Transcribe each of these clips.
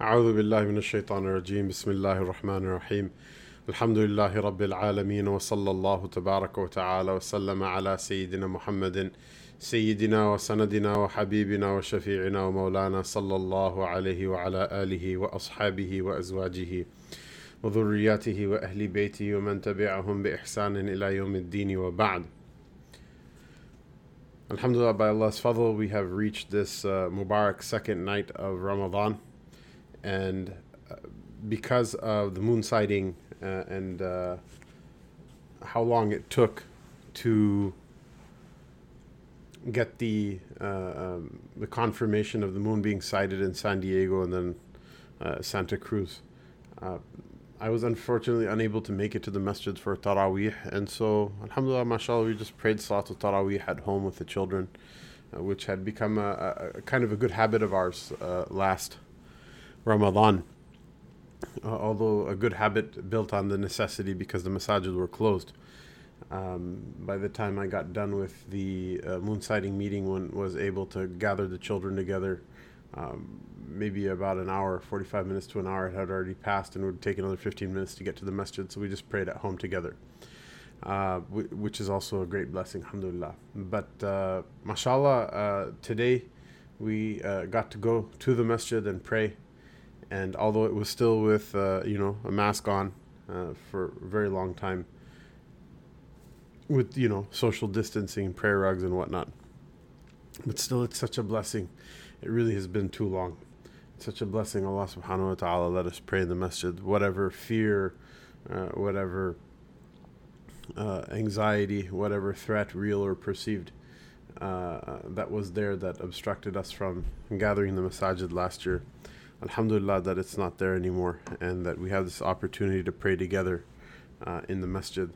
أعوذ بالله من الشيطان الرجيم. بسم الله الرحمن الرحيم. الحمد لله رب العالمين وصلى الله تبارك وتعالى وسلم على سيدنا محمد سيدنا وسندنا وحبيبنا وشفيعنا ومولانا صلى الله عليه وعلى آله وأصحابه وأزواجه وذرياته وأهل بيته ومن تبعهم بإحسان إلى يوم الدين وبعد. Alhamdulillah, by Allah's fadl, we have reached this uh, Mubarak second night of Ramadan. And uh, because of the moon sighting uh, and uh, how long it took to get the um, the confirmation of the moon being sighted in San Diego and then Santa Cruz, I was unfortunately unable to make it to the masjid for Taraweeh, and so, alhamdulillah, mashallah, we just prayed Salatul Taraweeh at home with the children, uh, which had become a, a, a, kind of a good habit of ours uh, last Ramadan. Uh, although a good habit built on the necessity because the masajid were closed. Um, by the time I got done with the uh, moon sighting meeting, when was able to gather the children together, um, maybe about an hour, 45 minutes to an hour, it had already passed, and would take another 15 minutes to get to the masjid. So we just prayed at home together, uh, which is also a great blessing, alhamdulillah. But uh, mashallah, uh, today we uh, got to go to the masjid and pray. And although it was still with, uh, you know, a mask on uh, for a very long time, with, you know, social distancing, prayer rugs, and whatnot. But still, it's such a blessing. It really has been too long such a blessing. Allah subhanahu wa ta'ala let us pray in the masjid. Whatever fear, uh, whatever uh, anxiety, whatever threat, real or perceived, uh, that was there that obstructed us from gathering the masajid last year. Alhamdulillah that it's not there anymore and that we have this opportunity to pray together uh, in the masjid.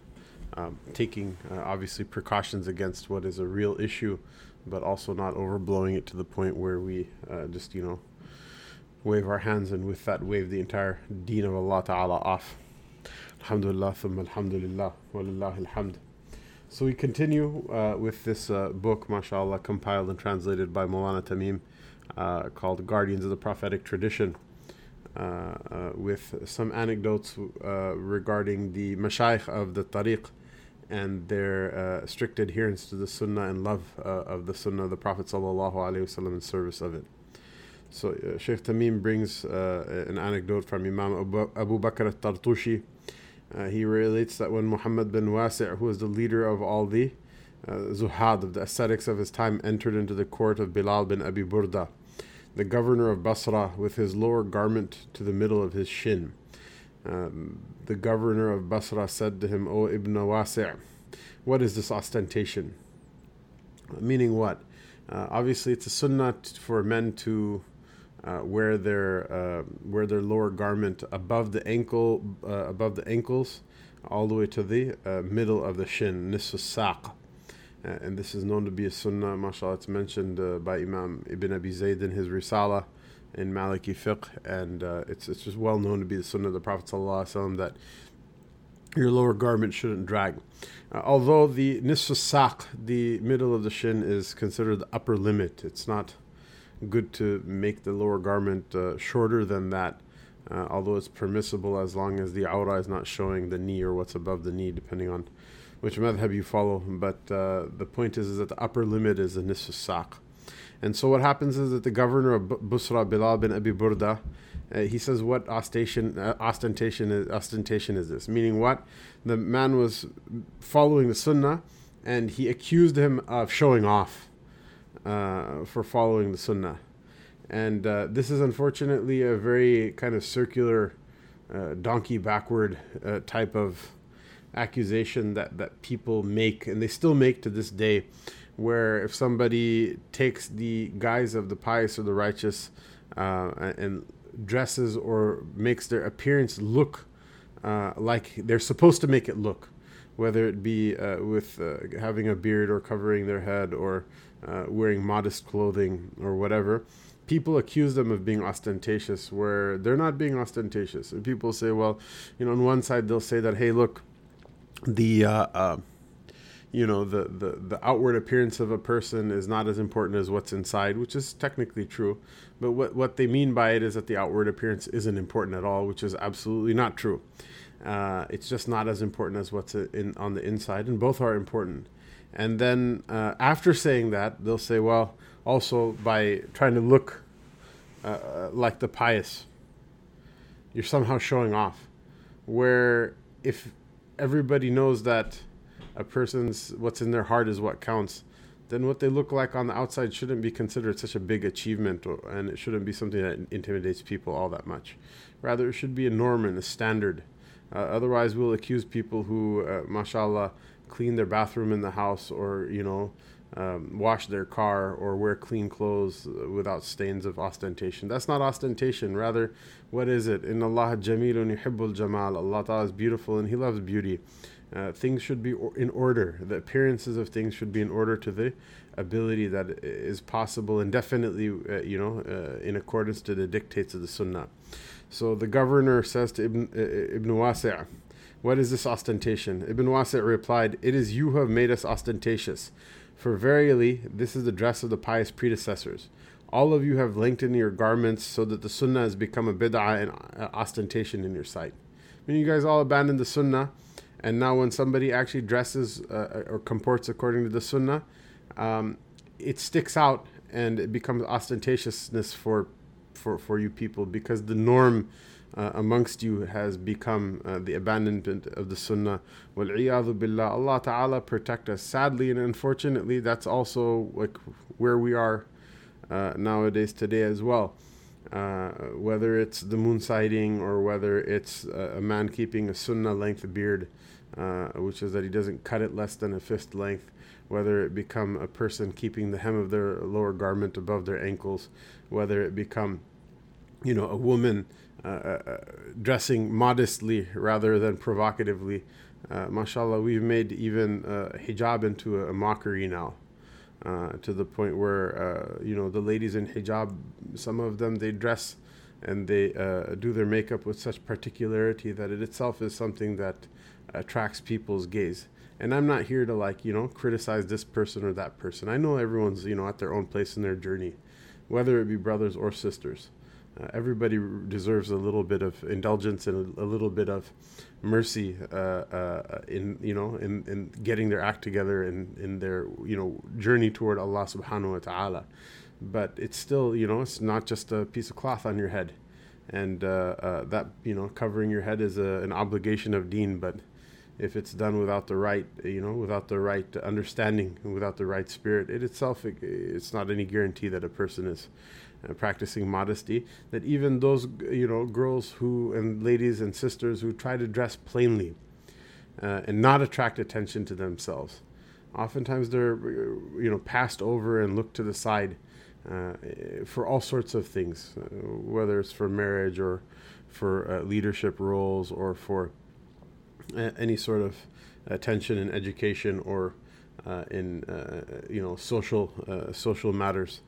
Um, taking uh, obviously precautions against what is a real issue, but also not overblowing it to the point where we uh, just, you know, wave our hands and with that wave the entire deen of Allah Ta'ala off. Alhamdulillah, thumma alhamdulillah, walillah alhamd. So we continue uh, with this uh, book, mashallah, compiled and translated by Maulana Tamim, uh, called Guardians of the Prophetic Tradition, uh, uh, with some anecdotes uh, regarding the mashayikh of the tariq and their strict adherence to the sunnah and love of the sunnah of the Prophet wasallam in service of it. So uh, Sheikh Tamim brings uh, an anecdote from Imam Abu, Bakr al-Tartushi. Uh, he relates that when Muhammad bin Wasi', who was the leader of all the uh, zuhad, of the ascetics of his time, entered into the court of Bilal bin Abi Burda, the governor of Basra, with his lower garment to the middle of his shin. Um, the governor of Basra said to him, O Ibn Wasi', what is this ostentation? Meaning what? Uh, obviously, it's a sunnah for men to uh, wear their uh, wear their lower garment above the ankle uh, above the ankles all the way to the uh, middle of the shin nisfu saq uh, and this is known to be a sunnah mashallah it's mentioned uh, by Imam Ibn Abi Zayd in his Risala in Maliki fiqh and it's it's just well known to be the sunnah of the Prophet ﷺ that your lower garment shouldn't drag. although the nisfu saq, the middle of the shin, is considered the upper limit, it's not good to make the lower garment uh, shorter than that, uh, although it's permissible as long as the aura is not showing the knee or what's above the knee, depending on which madhab you follow. But uh, the point is, is that the upper limit is the nisf saq. And so what happens is that the governor of Busra, Bilal bin Abi Burda, uh, he says, "What ostentation, uh, ostentation is ostentation is this? Meaning, what the man was following the sunnah, and he accused him of showing off." uh, for following the sunnah. And uh, this is unfortunately a very kind of circular, uh, donkey backward uh, type of accusation that, that people make, and they still make to this day, where if somebody takes the guise of the pious or the righteous uh, and dresses or makes their appearance look uh, like they're supposed to make it look, whether it be with having a beard or covering their head or uh, wearing modest clothing or whatever, people accuse them of being ostentatious where they're not being ostentatious. And people say, well, you know, on one side they'll say that, hey, look, the uh, uh, you know the, the the outward appearance of a person is not as important as what's inside which is technically true. But what what they mean by it is that the outward appearance isn't important at all which is absolutely not true. Uh, it's just not as important as what's in on the inside and both are important. And then uh, after saying that they'll say well also by trying to look uh, uh like the pious you're somehow showing off. Where if everybody knows that a person's what's in their heart is what counts, then what they look like on the outside shouldn't be considered such a big achievement, and it shouldn't be something that intimidates people all that much. Rather, it should be a norm and a standard. Uh, otherwise, we'll accuse people who, uh, mashallah, clean their bathroom in the house, or you know, um, wash their car, or wear clean clothes without stains of ostentation. That's not ostentation. Rather, what is it? In Allah jamilun yuhibbul jamal. Allah Ta'ala is beautiful and He loves beauty. Uh, things should be in order. The appearances of things should be in order to the ability that is possible and definitely, uh, you know, uh, in accordance to the dictates of the Sunnah. So the governor says to Ibn, uh, Ibn Wasi', What is this ostentation? Ibn Wasi' replied, It is you who have made us ostentatious. For verily, this is the dress of the pious predecessors. All of you have lengthened your garments so that the Sunnah has become a bid'ah and ostentation in your sight. I mean, you guys all abandoned the Sunnah and now, when somebody actually dresses uh, or comports according to the Sunnah, um, it sticks out and it becomes ostentatiousness for, for, for you people because the norm uh, amongst you has become uh, the abandonment of the Sunnah. Wal billah. Allah Ta'ala protect us. Sadly and unfortunately, that's also like where we are uh, nowadays today as well. Uh, whether it's the moon sighting or whether it's a man keeping a sunnah length beard, uh, which is that he doesn't cut it less than a fifth length, whether it become a person keeping the hem of their lower garment above their ankles, whether it become, you know, a woman uh, uh, uh Uh, uh, dressing modestly rather than provocatively. Uh, mashallah, we've made even uh, hijab into a, a mockery now. to the point where you know the ladies in hijab, some of them they dress and they do their makeup with such particularity that it itself is something that attracts people's gaze. And I'm not here to like, you know, criticize this person or that person. I know everyone's, you know, at their own place in their journey, whether it be brothers or sisters. Uh, everybody deserves a little bit of indulgence and a, a little bit of mercy uh, uh, in you know in, in getting their act together in, in their you know journey toward Allah subhanahu wa ta'ala. But it's still you know it's not just a piece of cloth on your head. And uh, uh, that you know covering your head is a, an obligation of deen. But if it's done without the right, you know, without the right understanding, and without the right spirit, it itself, it, it's not any guarantee that a person is practicing modesty. That even those, you know, girls who and ladies and sisters who try to dress plainly uh, and not attract attention to themselves, oftentimes they're, you know, passed over and looked to the side uh, for all sorts of things, uh, whether it's for marriage or for uh, leadership roles or for any sort of attention in education or uh, in uh, you know social uh, social matters.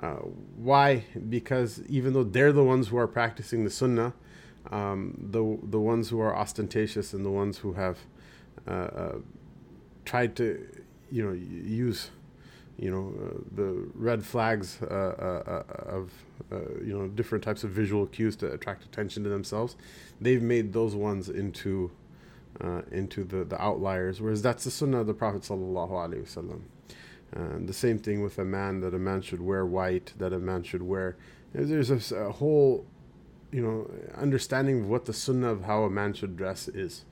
Uh, why? Because even though they're the ones who are practicing the sunnah, um, the the ones who are ostentatious and the ones who have uh, uh, tried to you know use you know uh, the red flags uh, uh, of you know different types of visual cues to attract attention to themselves they've made those ones into into the, the outliers, whereas that's the sunnah of the Prophet sallallahu alaihi wasallam. Uh, the same thing with a man that a man should wear white, that a man should wear. There's a, a, whole, you know, understanding of what the sunnah of how a man should dress is.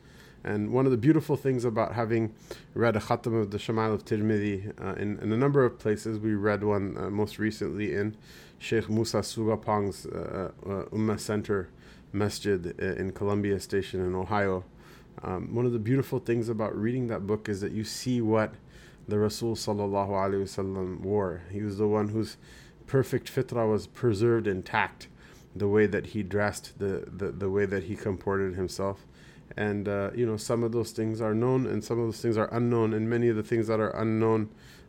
And one of the beautiful things about having read a khatam of the Shama'il of Tirmidhi uh, in, in, a number of places, we read one uh, most recently in Sheikh Musa Sugapong's uh, uh, Ummah Center Masjid uh, in Columbia Station in Ohio. Um, one of the beautiful things about reading that book is that you see what the Rasul sallallahu alaihi wasallam wore. He was the one whose perfect fitrah was preserved intact, the way that he dressed, the the, the way that he comported himself. And uh, you know, some of those things are known, and some of those things are unknown. And many of the things that are unknown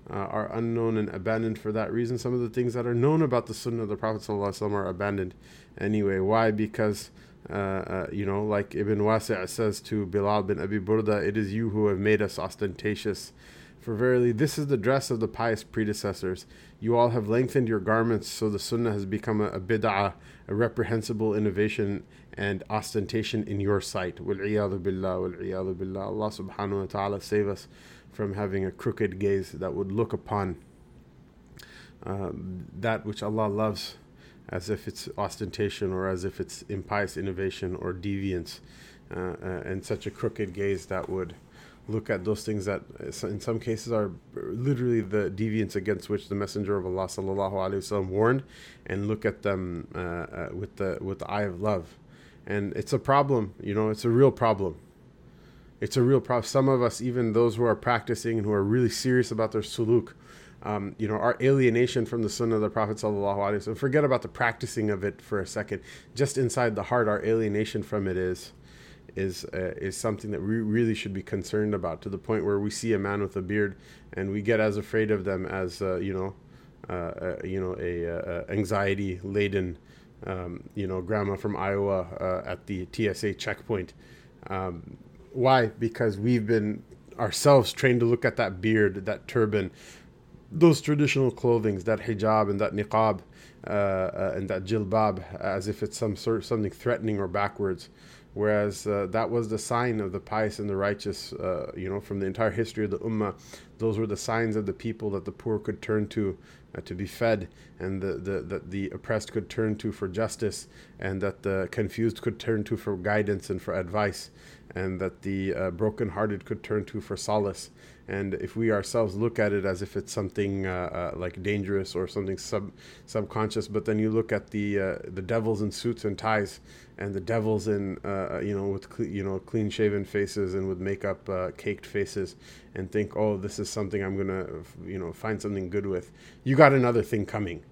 uh, are unknown and abandoned for that reason. Some of the things that are known about the Sunnah of the Prophet ﷺ are abandoned anyway. Why? Because uh, uh, you know, like Ibn Wasi' says to Bilal bin Abi Burda, it is you who have made us ostentatious. For verily, this is the dress of the pious predecessors. You all have lengthened your garments, so the sunnah has become a, a bid'ah, a reprehensible innovation and ostentation in your sight. Wal-iyadu billah, wal-iyadu billah. Allah subhanahu wa ta'ala save us from having a crooked gaze that would look upon um, that which Allah loves as if it's ostentation or as if it's impious innovation or deviance, uh, uh, and such a crooked gaze that would look at those things that in some cases are literally the deviance against which the messenger of Allah sallallahu alaihi warned and look at them uh, uh, with the with the eye of love and it's a problem you know it's a real problem it's a real problem some of us even those who are practicing and who are really serious about their suluk um, you know, our alienation from the Sunnah of the Prophet sallallahu alaihi wasallam. Forget about the practicing of it for a second. Just inside the heart, our alienation from it is is uh, is something that we really should be concerned about to the point where we see a man with a beard and we get as afraid of them as uh, you know uh, uh you know a uh, uh, anxiety laden um, you know grandma from Iowa at the TSA checkpoint. Um, why? Because we've been ourselves trained to look at that beard that turban those traditional clothings that hijab and that niqab and that jilbab as if it's some sort something threatening or backwards whereas uh, that was the sign of the pious and the righteous uh, you know from the entire history of the ummah. Those were the signs of the people that the poor could turn to uh, to be fed and the, the, that the oppressed could turn to for justice and that the confused could turn to for guidance and for advice and that the uh, brokenhearted could turn to for solace and if we ourselves look at it as if it's something uh, uh, like dangerous or something sub subconscious, but then you look at the uh, the devils in suits and ties, and the devils in uh, you know with you know clean shaven faces and with makeup uh, caked faces, and think, oh, this is something I'm gonna you know find something good with. You got another thing coming.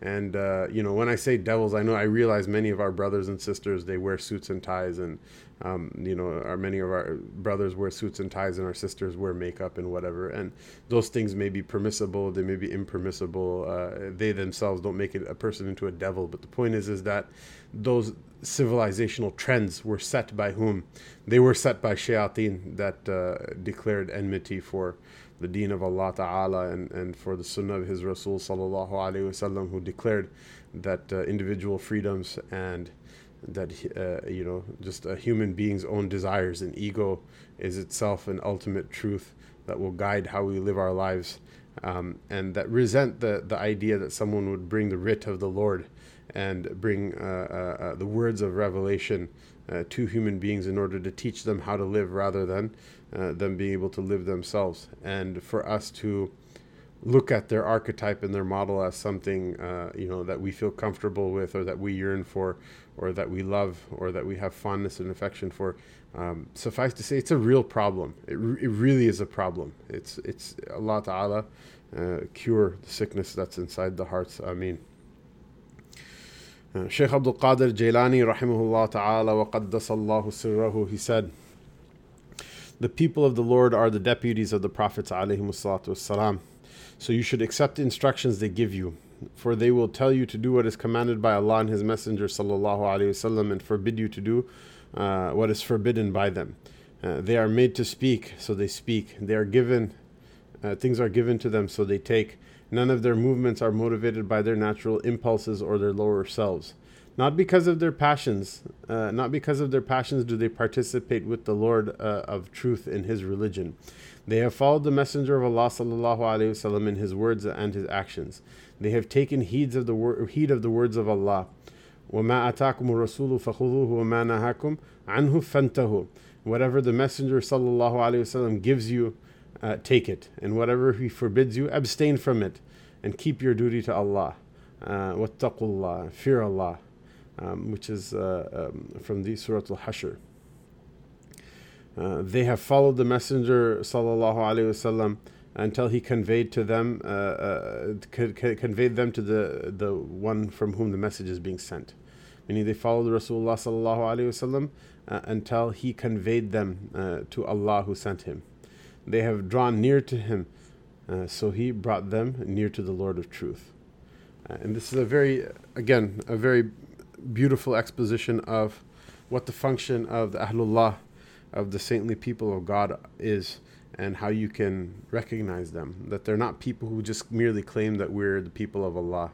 And uh, you know, when I say devils, I know I realize many of our brothers and sisters they wear suits and ties, and um, you know, our many of our brothers wear suits and ties, and our sisters wear makeup and whatever. And those things may be permissible, they may be impermissible. Uh, they themselves don't make a person into a devil. But the point is, is that those civilizational trends were set by whom? They were set by shayateen that uh, declared enmity for the deen of Allah Ta'ala and, and for the sunnah of His Rasul Sallallahu Alaihi Wasallam who declared that uh, individual freedoms and that uh, you know just a human being's own desires and ego is itself an ultimate truth that will guide how we live our lives um, and that resent the, the idea that someone would bring the writ of the Lord and bring uh, uh, uh the words of revelation uh, to human beings in order to teach them how to live rather than uh, them being able to live themselves. And for us to look at their archetype and their model as something you know that we feel comfortable with or that we yearn for or that we love or that we have fondness and affection for um, suffice to say it's a real problem. It, re- it really is a problem. It's it's Allah Ta'ala uh, cure the sickness that's inside the hearts. I mean uh, Shaykh Abdul Qadir Jailani rahimahullah ta'ala wa qaddasallahu sirrahu he said the people of the Lord are the deputies of the prophets alayhi so you should accept the instructions they give you for they will tell you to do what is commanded by Allah and His Messenger sallallahu alaihi wasallam and forbid you to do uh, what is forbidden by them. Uh, they are made to speak, so they speak. They are given, uh, things are given to them, so they take. None of their movements are motivated by their natural impulses or their lower selves. Not because of their passions, uh, not because of their passions do they participate with the Lord uh, of truth in His religion. They have followed the Messenger of Allah sallallahu alaihi wasallam in his words and his actions. They have taken heed of the wor- heed of the words of Allah. وَمَا أَتَاكُمُ الرَّسُولُ فَخُذُوهُ وَمَا نَهَاكُمْ عَنْهُ فَانْتَهُ Whatever the Messenger sallallahu alaihi wasallam gives you, uh, take it, and whatever he forbids you, abstain from it, and keep your duty to Allah. Uh, وَاتَّقُوا اللَّهِ Fear Allah, um, which is uh, um, from the Surah Al-Hashr. Uh, they have followed the Messenger sallallahu alaihi wasallam until he conveyed to them uh, uh, conveyed them to the the one from whom the message is being sent. Meaning they followed Rasulullah sallallahu alaihi wasallam uh, until he conveyed them uh, to Allah who sent him. They have drawn near to him uh, so he brought them near to the Lord of truth. Uh, and this is a very again a very beautiful exposition of what the function of the Ahlullah of the saintly people of God is and how you can recognize them. That they're not people who just merely claim that we're the people of Allah.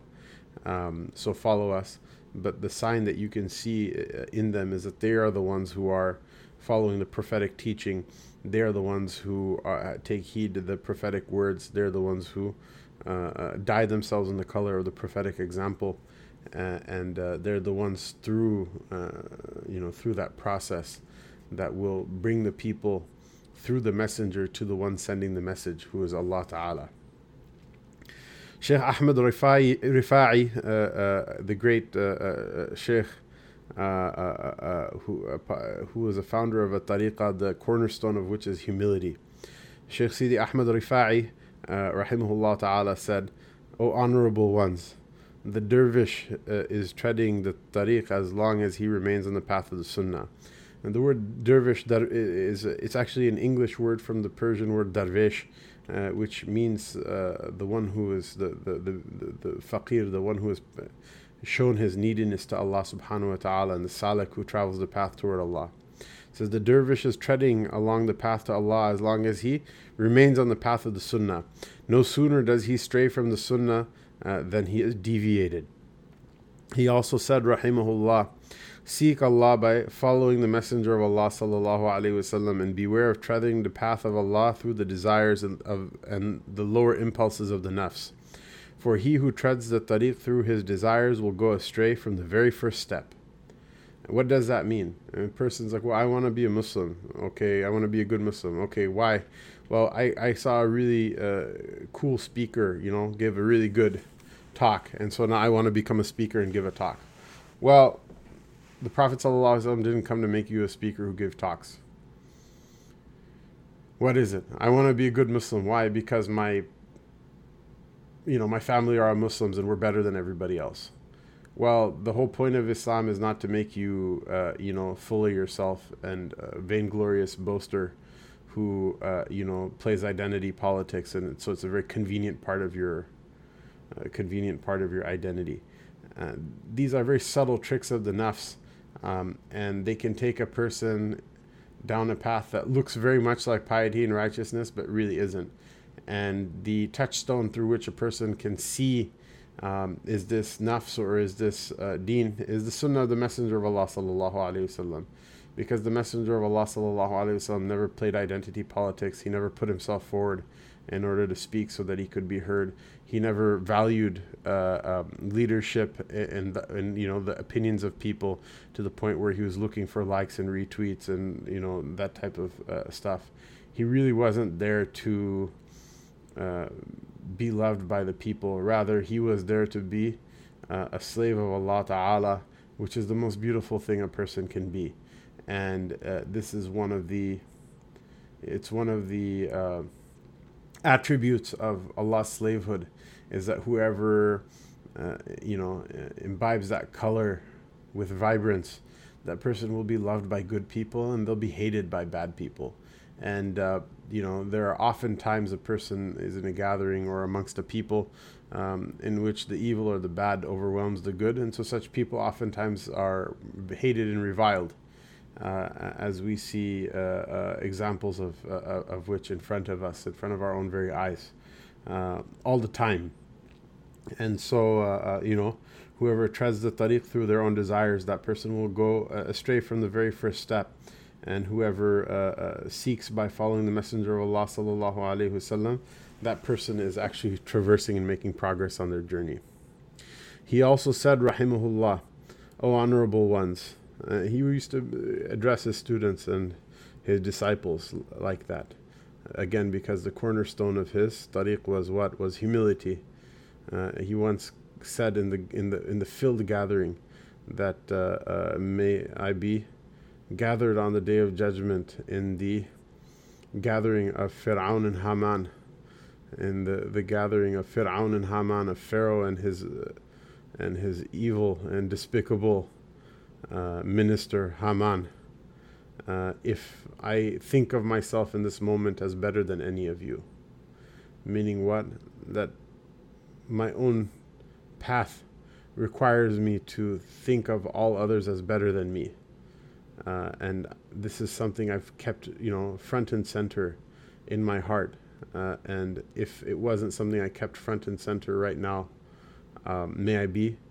Um, so follow us. But the sign that you can see uh, in them is that they are the ones who are following the prophetic teaching. They are the ones who are, uh, take heed to the prophetic words. They're the ones who uh, uh, dye themselves in the color of the prophetic example. Uh, and uh, they're the ones through, you know, through that process that will bring the people through the messenger to the one sending the message, who is Allah Ta'ala. Sheikh Ahmed Rifai, Rifai uh, uh, the great uh, uh Sheikh, uh, uh, who, who was a founder of a tariqah, the cornerstone of which is humility. Sheikh Sidi Ahmed Rifai, rahimahullah ta'ala, said, O honorable ones, the dervish is treading the tariq as long as he remains on the path of the sunnah. And the word dervish dar- is it's actually an English word from the Persian word darvish, uh, which means uh, the one who is the the, the, the, the faqir, the one who has shown his neediness to Allah subhanahu wa ta'ala, and the salik who travels the path toward Allah. It says the dervish is treading along the path to Allah as long as he remains on the path of the sunnah. No sooner does he stray from the sunnah uh, than he is deviated. He also said, rahimahullah, Seek Allah by following the Messenger of Allah sallallahu alaihi wasallam and beware of treading the path of Allah through the desires and, of, and the lower impulses of the nafs. For he who treads the tariq through his desires will go astray from the very first step. What does that mean? a person's like, well, I want to be a Muslim. Okay, I want to be a good Muslim. Okay, why? Well, I, I saw a really uh, cool speaker, you know, give a really good talk. And so now I want to become a speaker and give a talk. Well, the Prophet didn't come to make you a speaker who gives talks. What is it? I want to be a good Muslim. Why? Because my you know, my family are Muslims and we're better than everybody else. Well, the whole point of Islam is not to make you, uh, you know, full of yourself and a vainglorious boaster who, uh, you know, plays identity politics, and so it's a very convenient part of your, uh, convenient part of your identity. these are very subtle tricks of the nafs um, and they can take a person down a path that looks very much like piety and righteousness, but really isn't. And the touchstone through which a person can see um, is this nafs or is this uh, deen is the sunnah of the Messenger of Allah sallallahu alaihi wasallam, because the Messenger of Allah sallallahu alaihi wasallam never played identity politics. He never put himself forward in order to speak so that he could be heard. He never valued uh, um, leadership and, and you know the opinions of people to the point where he was looking for likes and retweets and you know that type of uh, stuff. He really wasn't there to uh, be loved by the people. Rather, he was there to be uh, a slave of Allah Taala, which is the most beautiful thing a person can be. And uh, this is one of the it's one of the uh, attributes of Allah's slavehood is that whoever uh, you know imbibes that color with vibrance, that person will be loved by good people and they'll be hated by bad people. And uh, you know there are often times a person is in a gathering or amongst a people um, in which the evil or the bad overwhelms the good, and so such people oftentimes are hated and reviled. Uh, as we see uh, uh, examples of, uh, uh, of which in front of us, in front of our own very eyes, uh, all the time. And so, you know, whoever treads the tariq through their own desires, that person will go astray from the very first step. And whoever seeks by following the Messenger of Allah sallallahu alaihi wasallam, that person is actually traversing and making progress on their journey. He also said, Rahimahullah, O honorable ones, uh, he used to address his students and his disciples like that. Again, because the cornerstone of his tariq was what was humility. Uh, he once said in the in the in the filled gathering that uh, uh may I be gathered on the day of judgment in the gathering of Fir'aun and Haman, in the, the gathering of Fir'aun and Haman, of Pharaoh and his uh, and his evil and despicable uh, minister Haman, uh, if I think of myself in this moment as better than any of you. Meaning what? That my own path requires me to think of all others as better than me. Uh, and this is something I've kept, you know, front and center in my heart. Uh, and if it wasn't something I kept front and center right now, um, may I be uh,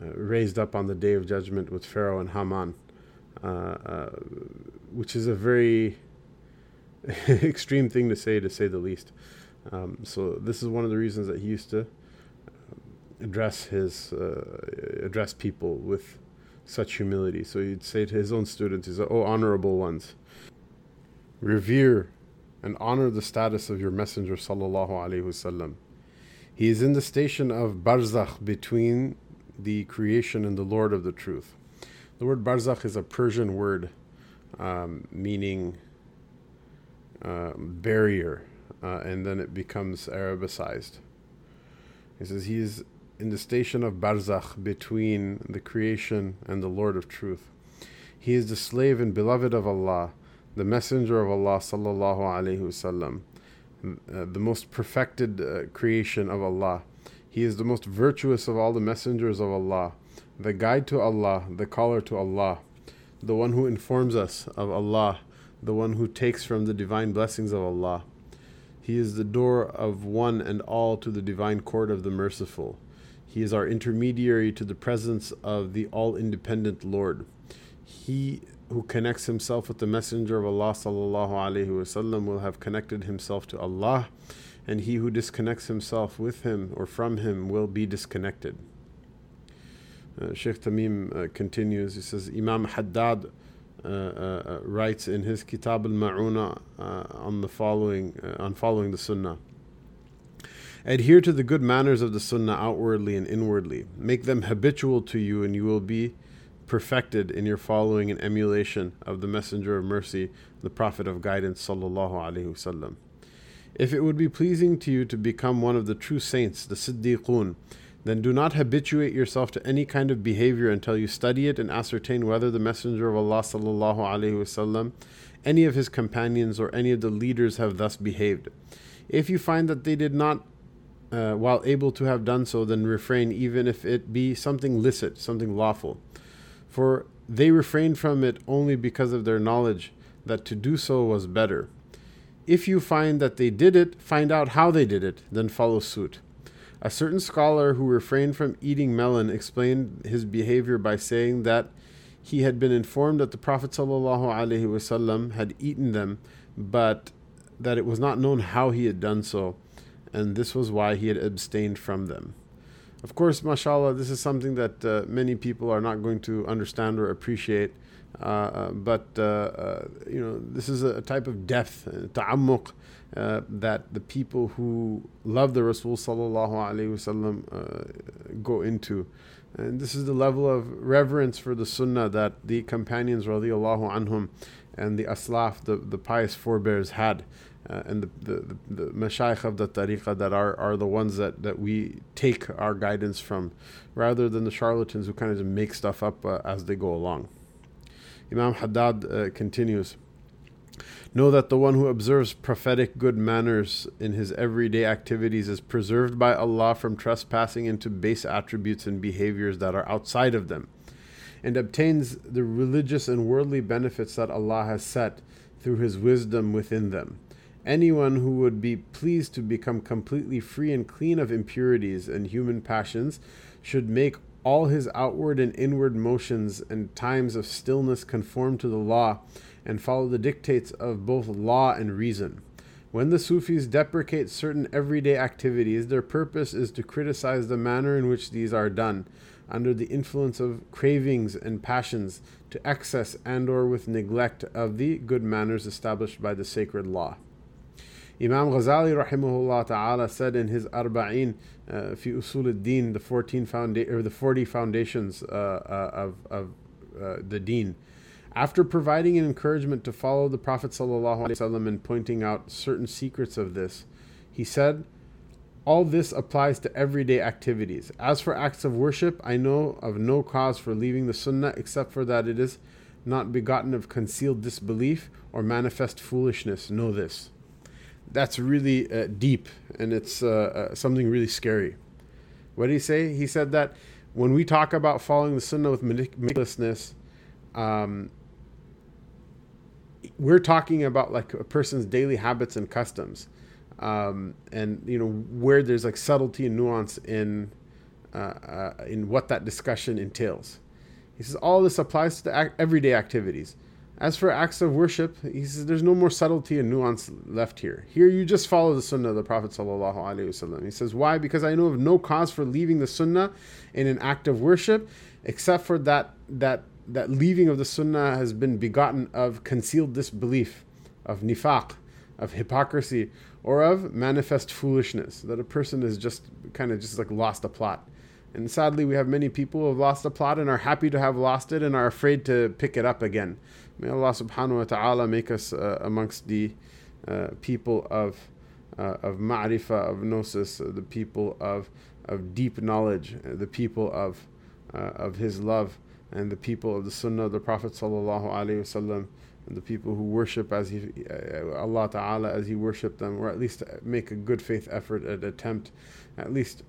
raised up on the day of judgment with Pharaoh and Haman, uh, uh which is a very extreme thing to say, to say the least. Um, so this is one of the reasons that he used to um, address his uh, address people with such humility. So he'd say to his own students, "He's oh honorable ones, revere and honor the status of your messenger sallallahu alaihi wasallam. He is in the station of barzakh between the creation and the Lord of the truth. The word barzakh is a Persian word um, meaning uh, barrier, uh, and then it becomes Arabicized. He says he is in the station of barzakh between the creation and the Lord of truth. He is the slave and beloved of Allah, the messenger of Allah sallallahu alaihi wasallam, uh, the most perfected uh, creation of Allah. He is the most virtuous of all the messengers of Allah, the guide to Allah, the caller to Allah, the one who informs us of Allah, the one who takes from the divine blessings of Allah. He is the door of one and all to the divine court of the merciful. He is our intermediary to the presence of the all independent Lord. He who connects himself with the Messenger of Allah sallallahu alaihi wasallam will have connected himself to Allah, and he who disconnects himself with him or from him will be disconnected. Uh, Sheikh Tamim uh, continues. He says Imam Haddad uh, uh, uh writes in his Kitab al-Ma'una uh, on the following on following the Sunnah. Adhere to the good manners of the Sunnah outwardly and inwardly. Make them habitual to you, and you will be perfected in your following and emulation of the Messenger of Mercy, the Prophet of Guidance, sallallahu alaihi wasallam. If it would be pleasing to you to become one of the true saints, the Siddiqun, then do not habituate yourself to any kind of behavior until you study it and ascertain whether the Messenger of Allah sallallahu alaihi wasallam, any of his companions, or any of the leaders have thus behaved. If you find that they did not uh, while able to have done so, then refrain, even if it be something licit, something lawful. For they refrained from it only because of their knowledge that to do so was better. If you find that they did it, find out how they did it, then follow suit. A certain scholar who refrained from eating melon explained his behavior by saying that he had been informed that the Prophet ﷺ had eaten them, but that it was not known how he had done so and this was why he had abstained from them. Of course, mashallah, this is something that uh, many people are not going to understand or appreciate. Uh, uh but uh, uh, you know, this is a type of depth, ta'ammuq, uh, that the people who love the Rasul sallallahu alaihi wasallam go into, and this is the level of reverence for the Sunnah that the companions radiallahu anhum and the aslaf, the, the pious forebears had uh, and the, the, the, the mashayikh of the tariqah that are, are the ones that, that we take our guidance from, rather than the charlatans who kind of just make stuff up uh, as they go along. Imam Haddad uh, continues Know that the one who observes prophetic good manners in his everyday activities is preserved by Allah from trespassing into base attributes and behaviors that are outside of them, and obtains the religious and worldly benefits that Allah has set through His wisdom within them. Anyone who would be pleased to become completely free and clean of impurities and human passions should make all his outward and inward motions and times of stillness conform to the law and follow the dictates of both law and reason. When the Sufis deprecate certain everyday activities, their purpose is to criticize the manner in which these are done, under the influence of cravings and passions, to excess and or with neglect of the good manners established by the sacred law. Imam Ghazali rahimahullah ta'ala said in his Arba'in uh, fi usul al-din, the 14 founda- or the 40 foundations uh, uh, of, of uh, the deen, after providing an encouragement to follow the Prophet sallallahu alaihi wasallam and pointing out certain secrets of this, he said, all this applies to everyday activities. As for acts of worship, I know of no cause for leaving the sunnah except for that it is not begotten of concealed disbelief or manifest foolishness. Know this that's really uh, deep and it's uh, uh, something really scary. What did he say? He said that when we talk about following the sunnah with meticulousness, um, we're talking about like a person's daily habits and customs, um, and you know where there's like subtlety and nuance in uh, uh, in what that discussion entails. He says all this applies to everyday activities. As for acts of worship, he says there's no more subtlety and nuance left here. Here you just follow the sunnah of the Prophet ﷺ. He says, Why? Because I know of no cause for leaving the sunnah in an act of worship, except for that that that leaving of the sunnah has been begotten of concealed disbelief, of nifaq, of hypocrisy, or of manifest foolishness. That a person is just kind of just like lost a plot. And sadly, we have many people who have lost a plot and are happy to have lost it and are afraid to pick it up again. May Allah subhanahu wa ta'ala make us uh, amongst the uh, people of uh, of ma'rifah, of gnosis, uh, the people of, of deep knowledge, uh, the people of, uh, of His love, and the people of the Sunnah of the Prophet sallallahu alaihi wasallam, and the people who worship as He, Allah Taala as He worshipped them, or at least make a good faith effort and attempt, at least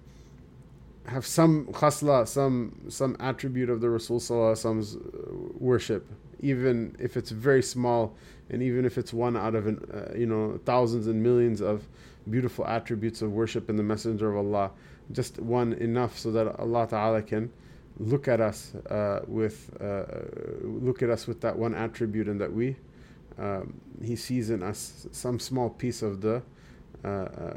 have some khasla, some some attribute of the Rasul sallallahu worship even if it's very small and even if it's one out of an, uh, you know thousands and millions of beautiful attributes of worship in the messenger of Allah just one enough so that Allah ta'ala can look at us uh, with uh, look at us with that one attribute and that we um, he sees in us some small piece of the uh, uh,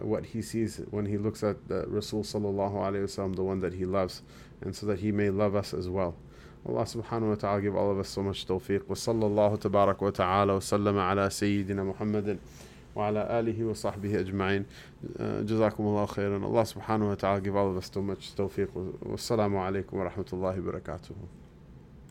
what he sees when he looks at the Rasul sallallahu alaihi wasallam the one that he loves and so that he may love us as well Allah subhanahu wa ta'ala give all of us so much tawfiq. Wa sallallahu tabarak wa ta'ala wa sallama ala sayyidina Muhammadin wa ala alihi wa sahbihi ajma'in. Uh, Jazakum Allah khairan. Allah subhanahu wa ta'ala give all of us so much tawfiq. Wassalamu alaikum wa rahmatullahi wa barakatuh.